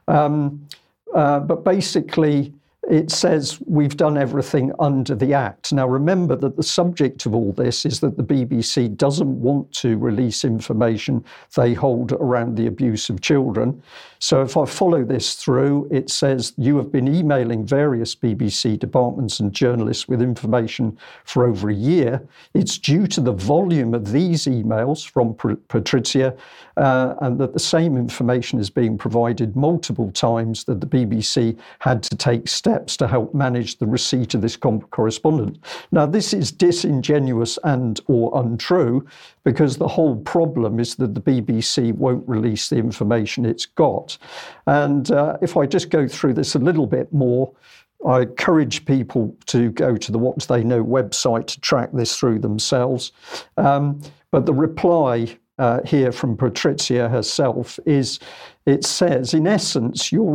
Um, uh, but basically, it says we've done everything under the Act. Now, remember that the subject of all this is that the BBC doesn't want to release information they hold around the abuse of children. So, if I follow this through, it says you have been emailing various BBC departments and journalists with information for over a year. It's due to the volume of these emails from Patricia, uh, and that the same information is being provided multiple times that the BBC had to take steps steps to help manage the receipt of this correspondence. Now, this is disingenuous and or untrue because the whole problem is that the BBC won't release the information it's got. And uh, if I just go through this a little bit more, I encourage people to go to the What They Know website to track this through themselves. Um, but the reply uh, here from Patrizia herself is it says, in essence, your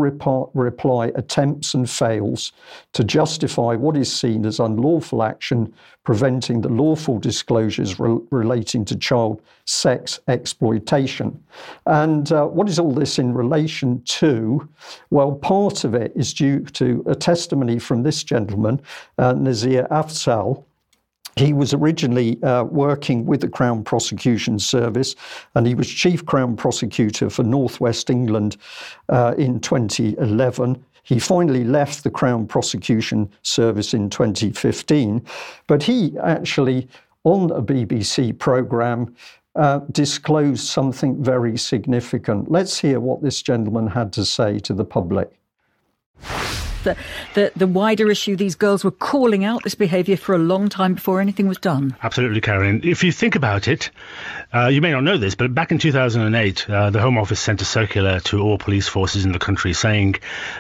reply attempts and fails to justify what is seen as unlawful action, preventing the lawful disclosures re- relating to child sex exploitation. And uh, what is all this in relation to? Well, part of it is due to a testimony from this gentleman, uh, Nazir Afzal, he was originally uh, working with the Crown Prosecution Service and he was Chief Crown Prosecutor for Northwest England uh, in 2011. He finally left the Crown Prosecution Service in 2015, but he actually, on a BBC programme, uh, disclosed something very significant. Let's hear what this gentleman had to say to the public the, the, the wider issue. These girls were calling out this behaviour for a long time before anything was done. Absolutely, Karen. If you think about it, uh, you may not know this, but back in 2008, uh, the Home Office sent a circular to all police forces in the country saying,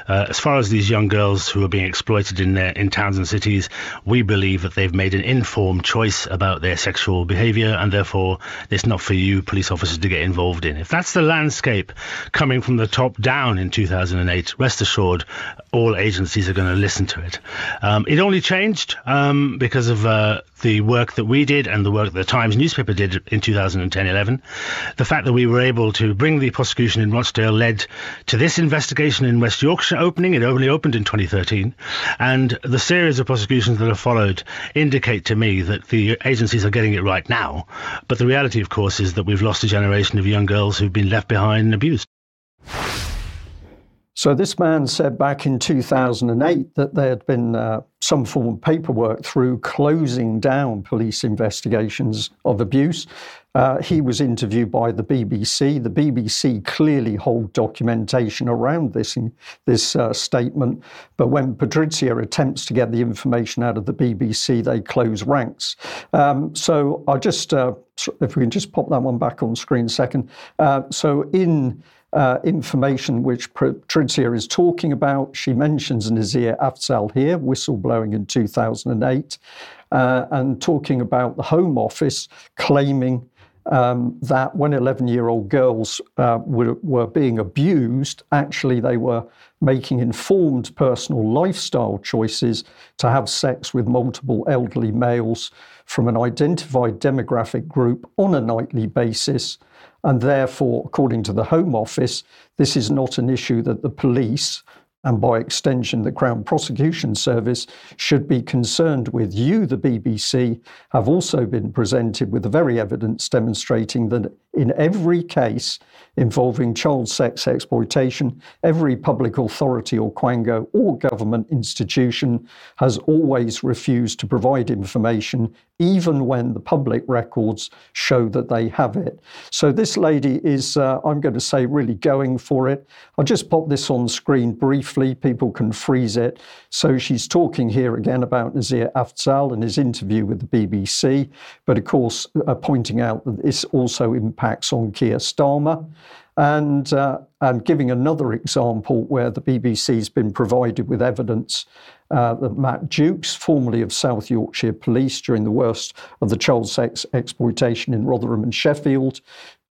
uh, as far as these young girls who are being exploited in their, in towns and cities, we believe that they've made an informed choice about their sexual behaviour, and therefore it's not for you police officers to get involved in. If that's the landscape coming from the top down in 2008, rest assured, all agencies are going to listen to it. Um, it only changed um, because of uh, the work that we did and the work that the Times newspaper did in 2010-11. The fact that we were able to bring the prosecution in Rochdale led to this investigation in West Yorkshire opening. It only opened in 2013, and the series of prosecutions that have followed indicate to me that the agencies are getting it right now. But the reality, of course, is that we've lost a generation of young girls who've been left behind and abused. So this man said back in 2008 that there had been uh, some form of paperwork through closing down police investigations of abuse. Uh, he was interviewed by the BBC. The BBC clearly hold documentation around this this uh, statement, but when Patrizia attempts to get the information out of the BBC, they close ranks. Um, so I just, uh, if we can just pop that one back on screen a second. Uh, so in uh, information which Patrizia is talking about. She mentions Nazir Afzal here, whistleblowing in 2008, uh, and talking about the Home Office claiming um, that when 11 year old girls uh, were, were being abused, actually they were making informed personal lifestyle choices to have sex with multiple elderly males from an identified demographic group on a nightly basis and therefore, according to the Home Office, this is not an issue that the police, and by extension the Crown Prosecution Service, should be concerned with. You, the BBC, have also been presented with the very evidence demonstrating that in every case involving child sex exploitation, every public authority or quango or government institution has always refused to provide information, even when the public records show that they have it. So this lady is, uh, I'm going to say, really going for it. I'll just pop this on screen briefly. People can freeze it. So she's talking here again about Nazir Afzal and his interview with the BBC, but of course, uh, pointing out that this also impacts on Keir Starmer. And, uh, and giving another example where the BBC's been provided with evidence uh, that Matt Jukes, formerly of South Yorkshire Police during the worst of the child sex exploitation in Rotherham and Sheffield,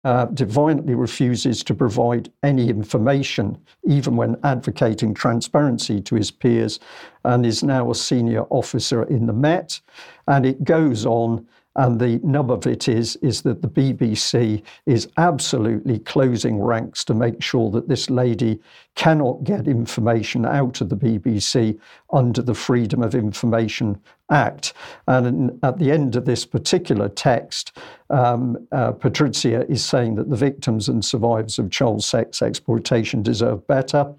uh, defiantly refuses to provide any information, even when advocating transparency to his peers, and is now a senior officer in the Met. And it goes on and the nub of it is, is that the BBC is absolutely closing ranks to make sure that this lady cannot get information out of the BBC under the Freedom of Information Act. And at the end of this particular text, um, uh, Patrizia is saying that the victims and survivors of child sex exploitation deserve better.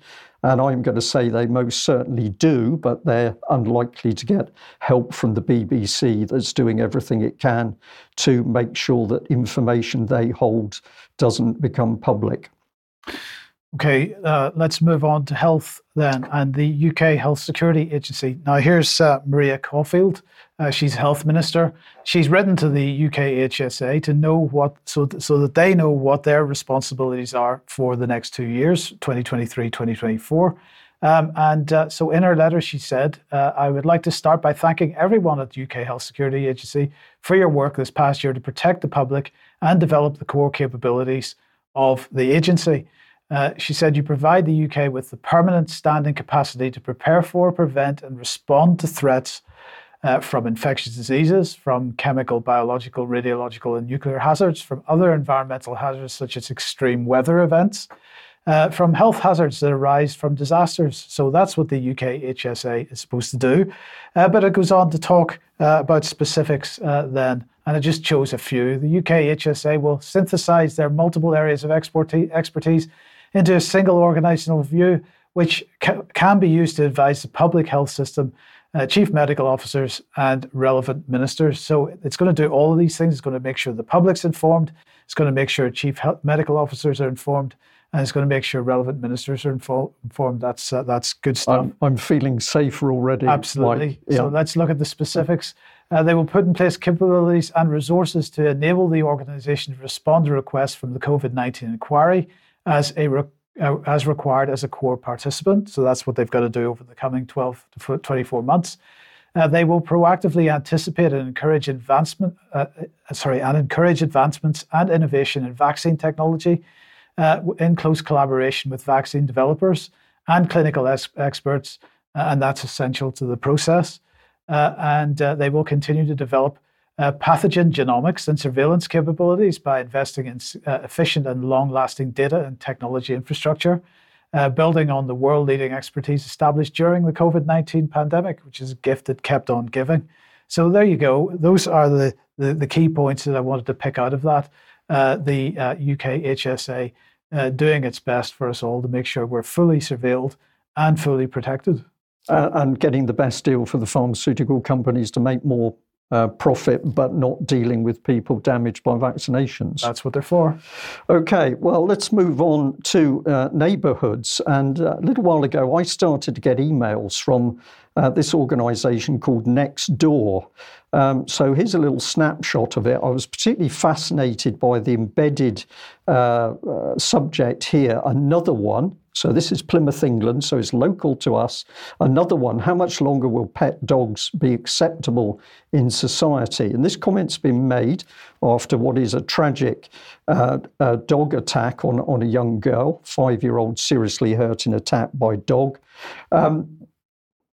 And I'm going to say they most certainly do, but they're unlikely to get help from the BBC that's doing everything it can to make sure that information they hold doesn't become public. Okay, uh, let's move on to health then and the UK Health Security Agency. Now, here's uh, Maria Caulfield. Uh, she's health minister. She's written to the UK HSA to know what, so, th- so that they know what their responsibilities are for the next two years, 2023, 2024. Um, and uh, so in her letter, she said, uh, I would like to start by thanking everyone at the UK Health Security Agency for your work this past year to protect the public and develop the core capabilities of the agency. Uh, she said, You provide the UK with the permanent standing capacity to prepare for, prevent, and respond to threats uh, from infectious diseases, from chemical, biological, radiological, and nuclear hazards, from other environmental hazards such as extreme weather events, uh, from health hazards that arise from disasters. So that's what the UK HSA is supposed to do. Uh, but it goes on to talk uh, about specifics then, and it just chose a few. The UK HSA will synthesize their multiple areas of expertise into a single organizational view, which ca- can be used to advise the public health system, uh, chief medical officers, and relevant ministers. So it's going to do all of these things. It's going to make sure the public's informed. It's going to make sure chief health, medical officers are informed. And it's going to make sure relevant ministers are info- informed. That's uh, that's good stuff. I'm, I'm, feeling safer already. Absolutely. yeah. So let's look at the specifics. Uh, they will put in place capabilities and resources to enable the organisation to respond to requests from the COVID 19 inquiry as a re- uh, as required as a core participant. So that's what they've got to do over the coming 12 to 24 months. Uh, they will proactively anticipate and encourage advancement, uh, uh sorry, and encourage advancements and innovation in vaccine technology uh, in close collaboration with vaccine developers and clinical es- experts, uh, and that's essential to the process. and they will continue to develop uh, pathogen genomics and surveillance capabilities by investing in uh, efficient and long lasting data and technology infrastructure, uh, building on the world leading expertise established during the COVID 19 pandemic, which is a gift that kept on giving. So there you go. Those are the, the, the key points that I wanted to pick out of that. Uh, the UK uh, HSA uh, doing its best for us all to make sure we're fully surveilled and fully protected. and getting the best deal for the pharmaceutical companies to make more uh, profit, but not dealing with people damaged by vaccinations. That's what they're for. Okay, well, let's move on to uh, neighbourhoods. And uh, a little while ago, I started to get emails from uh, this organisation called Nextdoor. Um, so here's a little snapshot of it. I was particularly fascinated by the embedded uh, uh, subject here. Another one so this is Plymouth, England, so it's local to us. Another one, how much longer will pet dogs be acceptable in society? And this comment's been made after what is a tragic uh, uh, dog attack on, on a young girl, five year old seriously hurt in attack by dog. Um,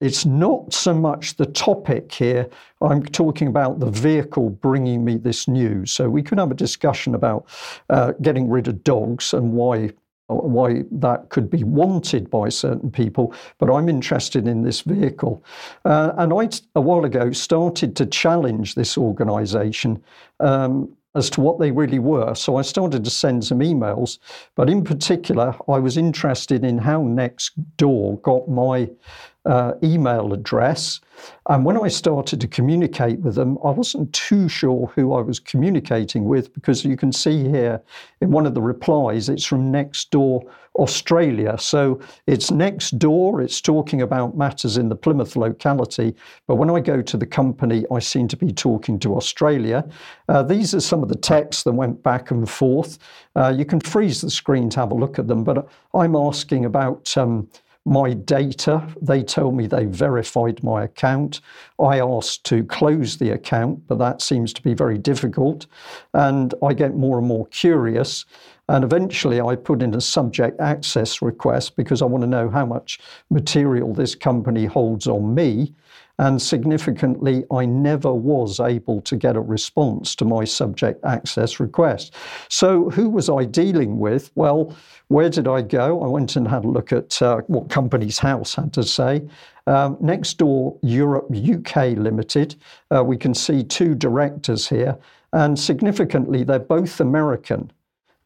it's not so much the topic here. I'm talking about the vehicle bringing me this news. So we could have a discussion about uh, getting rid of dogs and why why that could be wanted by certain people, but I'm interested in this vehicle. Uh, and I, a while ago, started to challenge this organisation. Um, as to what they really were. So I started to send some emails, but in particular, I was interested in how Nextdoor got my uh, email address. And when I started to communicate with them, I wasn't too sure who I was communicating with because you can see here in one of the replies, it's from Nextdoor Australia. So it's next door, it's talking about matters in the Plymouth locality. But when I go to the company, I seem to be talking to Australia. Uh, these are some of the texts that went back and forth. Uh, you can freeze the screen to have a look at them, but I'm asking about. Um, my data. They told me they verified my account. I asked to close the account, but that seems to be very difficult. And I get more and more curious. And eventually I put in a subject access request because I want to know how much material this company holds on me. And significantly, I never was able to get a response to my subject access request. So, who was I dealing with? Well, where did I go? I went and had a look at uh, what Companies House had to say. Um, Nextdoor Europe UK Limited, uh, we can see two directors here, and significantly, they're both American.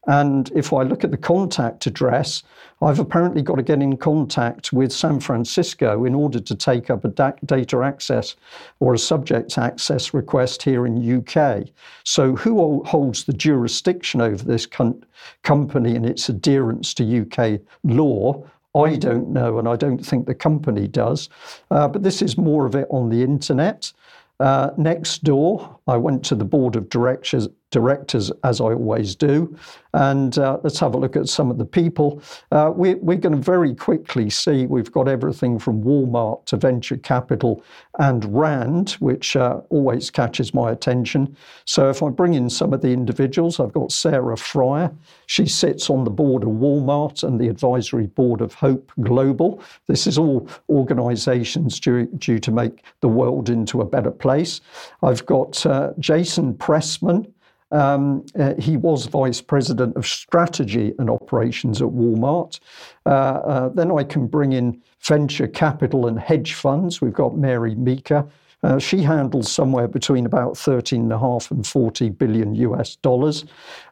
And if I look at the contact address, I've apparently got to get in contact with San Francisco in order to take up a data access or a subject access request here in UK. So who holds the jurisdiction over this com- company and its adherence to UK law? I don't know, and I don't think the company does. Uh, but this is more of it on the internet. Uh, Nextdoor, I went to the board of directors, directors as I always do, and uh, let's have a look at some of the people. Uh, we, we're going to very quickly see we've got everything from Walmart to venture capital and Rand, which uh, always catches my attention. So if I bring in some of the individuals, I've got Sarah Friar. She sits on the board of Walmart and the advisory board of Hope Global. This is all organizations due, due to make the world into a better place. I've got uh, Jason Pressman. Um, uh, he was vice president of strategy and operations at Walmart. Uh, uh, then I can bring in venture capital and hedge funds. We've got Mary Meeker. Uh, she handles somewhere between about 13 and and 40 billion US dollars.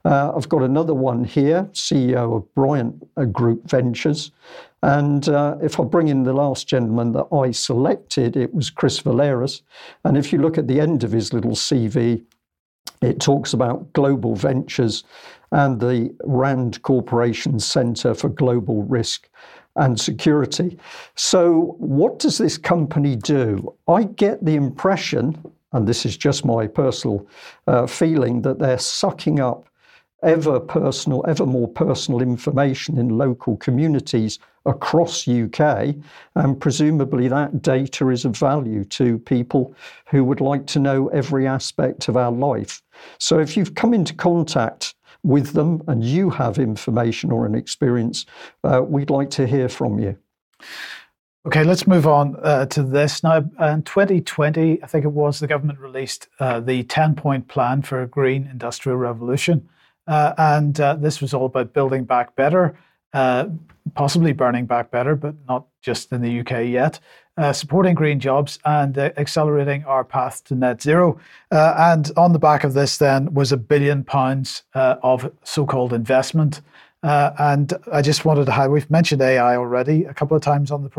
Uh, I've got another one here, CEO of Bryant uh, Group Ventures. And uh, if I bring in the last gentleman that I selected, it was Chris Varelas. And if you look at the end of his little CV, it talks about global ventures and the RAND Corporation Center for Global Risk and Security. So, what does this company do? I get the impression, and this is just my personal uh, feeling, that they're sucking up ever personal, ever more personal information in local communities across UK, and presumably that data is of value to people who would like to know every aspect of our life. So if you've come into contact with them and you have information or an experience, uh, we'd like to hear from you. Okay, let's move on uh, to this. Now, in 2020, I think it was, the government released uh, the 10 point plan for a green industrial revolution. Uh, and uh, this was all about building back better, uh, possibly burning back better, but not just in the UK yet, uh, supporting green jobs and uh, accelerating our path to net zero. Uh, and on the back of this, then, was a billion pounds of so called investment. And I just wanted to highlight, we've mentioned AI already a couple of times on the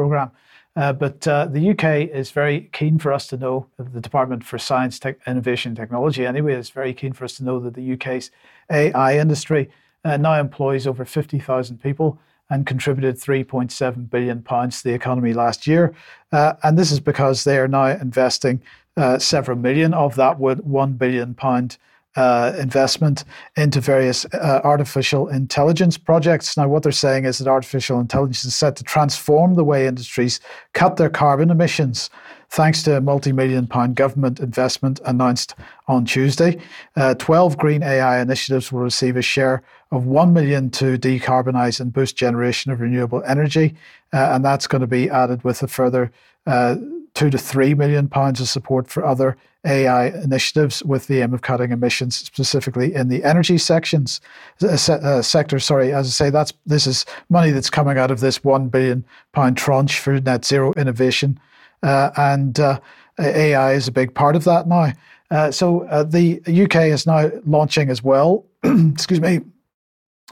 program. but the UK is very keen for us to know, the Department for Science, Tech, Innovation and Technology anyway, is very keen for us to know that the UK's AI industry now employs over 50,000 people and contributed 3.7 billion pounds to the economy last year. Uh, and this is because they are now investing uh, several million of that with 1 billion pound uh, investment into various uh, artificial intelligence projects. Now, what they're saying is that artificial intelligence is set to transform the way industries cut their carbon emissions thanks to a multi million pound government investment announced on Tuesday. Uh, 12 green AI initiatives will receive a share of 1 million to decarbonise and boost generation of renewable energy. Uh, and that's going to be added with a further uh, two to three million pounds of support for other AI initiatives with the aim of cutting emissions, specifically in the energy sections uh, uh, sector. Sorry, as I say, that's this is money that's coming out of this one billion pound tranche for net zero innovation uh, and uh, AI is a big part of that now. Uh, so uh, the UK is now launching as well. excuse me.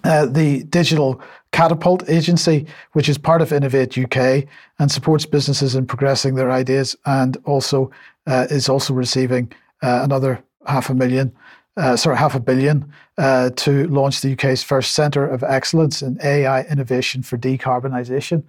Uh, the digital catapult agency, which is part of Innovate UK and supports businesses in progressing their ideas, and also uh, is also receiving uh, another half a million, uh, sorry, half a billion to launch the UK's first centre of excellence in AI innovation for decarbonisation.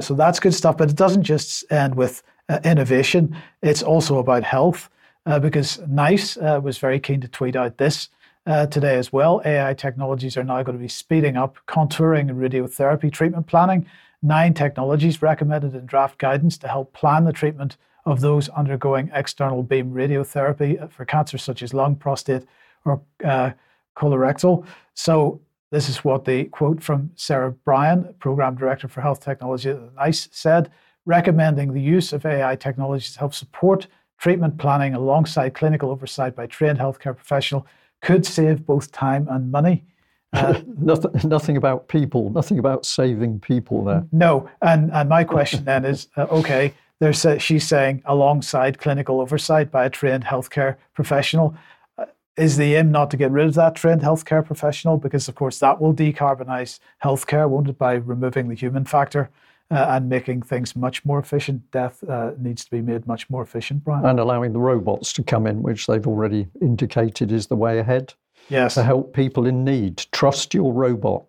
so that's good stuff, but it doesn't just end with innovation; it's also about health uh, because NICE uh, was very keen to tweet out this uh, today as well. AI technologies are now going to be speeding up contouring and radiotherapy treatment planning. Nine technologies recommended in draft guidance to help plan the treatment of those undergoing external beam radiotherapy for cancers such as lung, prostate, or uh, colorectal. So, this is what the quote from Sarah Bryan, Program Director for Health Technology at NICE, said recommending the use of AI technologies to help support treatment planning alongside clinical oversight by trained healthcare professional could save both time and money. Uh, nothing, nothing about people, nothing about saving people there. No, and and my question then is, uh, okay, there's a, she's saying alongside clinical oversight by a trained healthcare professional. Uh, is the aim not to get rid of that trained healthcare professional because, of course, that will decarbonize healthcare, won't it, by removing the human factor? Uh, and making things much more efficient. Death uh, needs to be made much more efficient, Brian. And allowing the robots to come in, which they've already indicated is the way ahead. Yes. To help people in need. Trust your robot.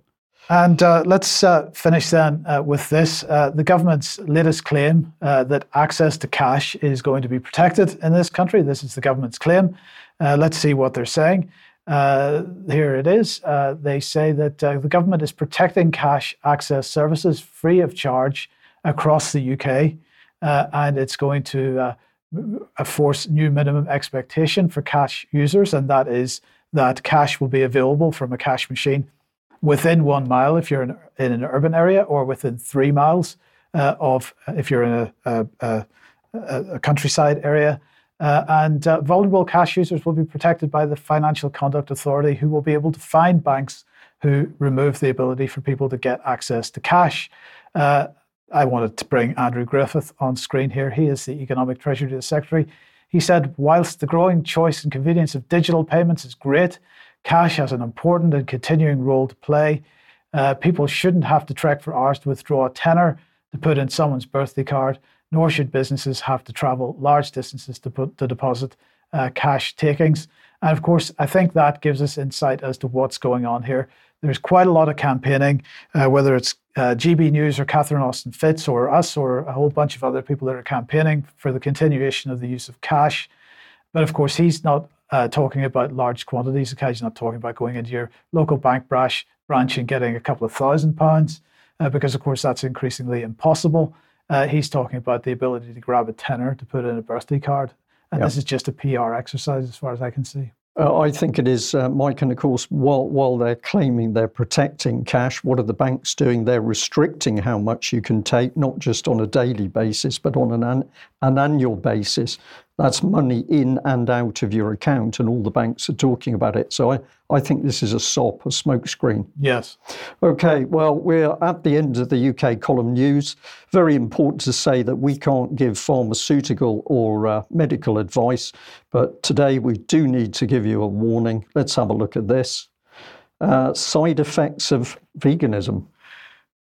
And uh, let's uh, finish then uh, with this. Uh, the government's latest claim that access to cash is going to be protected in this country. This is the government's claim. let's see what they're saying. Uh, here it is. Uh, they say that uh, the government is protecting cash access services free of charge across the UK, uh, and it's going to uh, force new minimum expectation for cash users, and that is that cash will be available from a cash machine within one mile if you're in, in an urban area, or within three miles uh, of if you're in a, a, a, a countryside area. Uh, and uh, vulnerable cash users will be protected by the Financial Conduct Authority, who will be able to find banks who remove the ability for people to get access to cash. Uh, I wanted to bring Andrew Griffith on screen here. He is the Economic Treasury Secretary. He said, whilst the growing choice and convenience of digital payments is great, cash has an important and continuing role to play. Uh, people shouldn't have to trek for hours to withdraw a tenner to put in someone's birthday card nor should businesses have to travel large distances to, put, to deposit uh, cash takings. And of course, I think that gives us insight as to what's going on here. There's quite a lot of campaigning, uh, whether it's uh, GB News or Catherine Austin Fitts or us or a whole bunch of other people that are campaigning for the continuation of the use of cash. But of course, he's not uh, talking about large quantities. He's not talking about going into your local bank branch, branch and getting a couple of thousand pounds, uh, because of course that's increasingly impossible. Uh, he's talking about the ability to grab a tenner to put in a birthday card. And yep. this is just a PR exercise, as far as I can see. Uh, I think it is, uh, Mike. And of course, while, while they're claiming they're protecting cash, what are the banks doing? They're restricting how much you can take, not just on a daily basis, but on an, an, an annual basis. That's money in and out of your account, and all the banks are talking about it. So I, I think this is a SOP, a smokescreen. Yes. Okay, well, we're at the end of the UK column news. Very important to say that we can't give pharmaceutical or uh, medical advice, but today we do need to give you a warning. Let's have a look at this. Uh, side effects of veganism.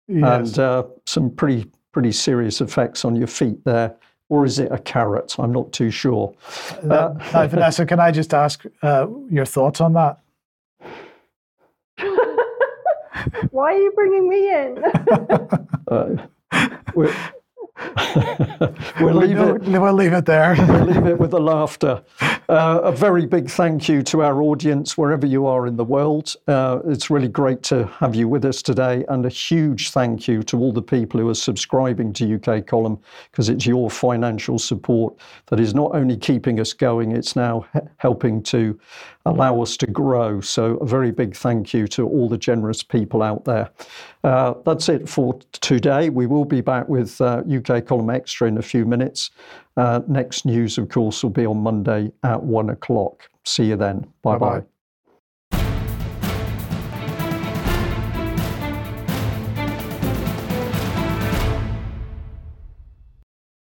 Yes. And uh, some pretty pretty serious effects on your feet there or is it a carrot? I'm not too sure. Uh, now, Vanessa, can I just ask uh, your thoughts on that? Why are you bringing me in? uh, we'll, leave it, we'll leave it there. we'll leave it with the laughter. Uh, a very big thank you to our audience wherever you are in the world. Uh, it's really great to have you with us today, and a huge thank you to all the people who are subscribing to UK Column because it's your financial support that is not only keeping us going, it's now he- helping to allow us to grow. So, a very big thank you to all the generous people out there. Uh, that's it for today. We will be back with uh, UK Column Extra in a few minutes. Uh, next news, of course, will be on Monday at one o'clock. See you then. Bye bye.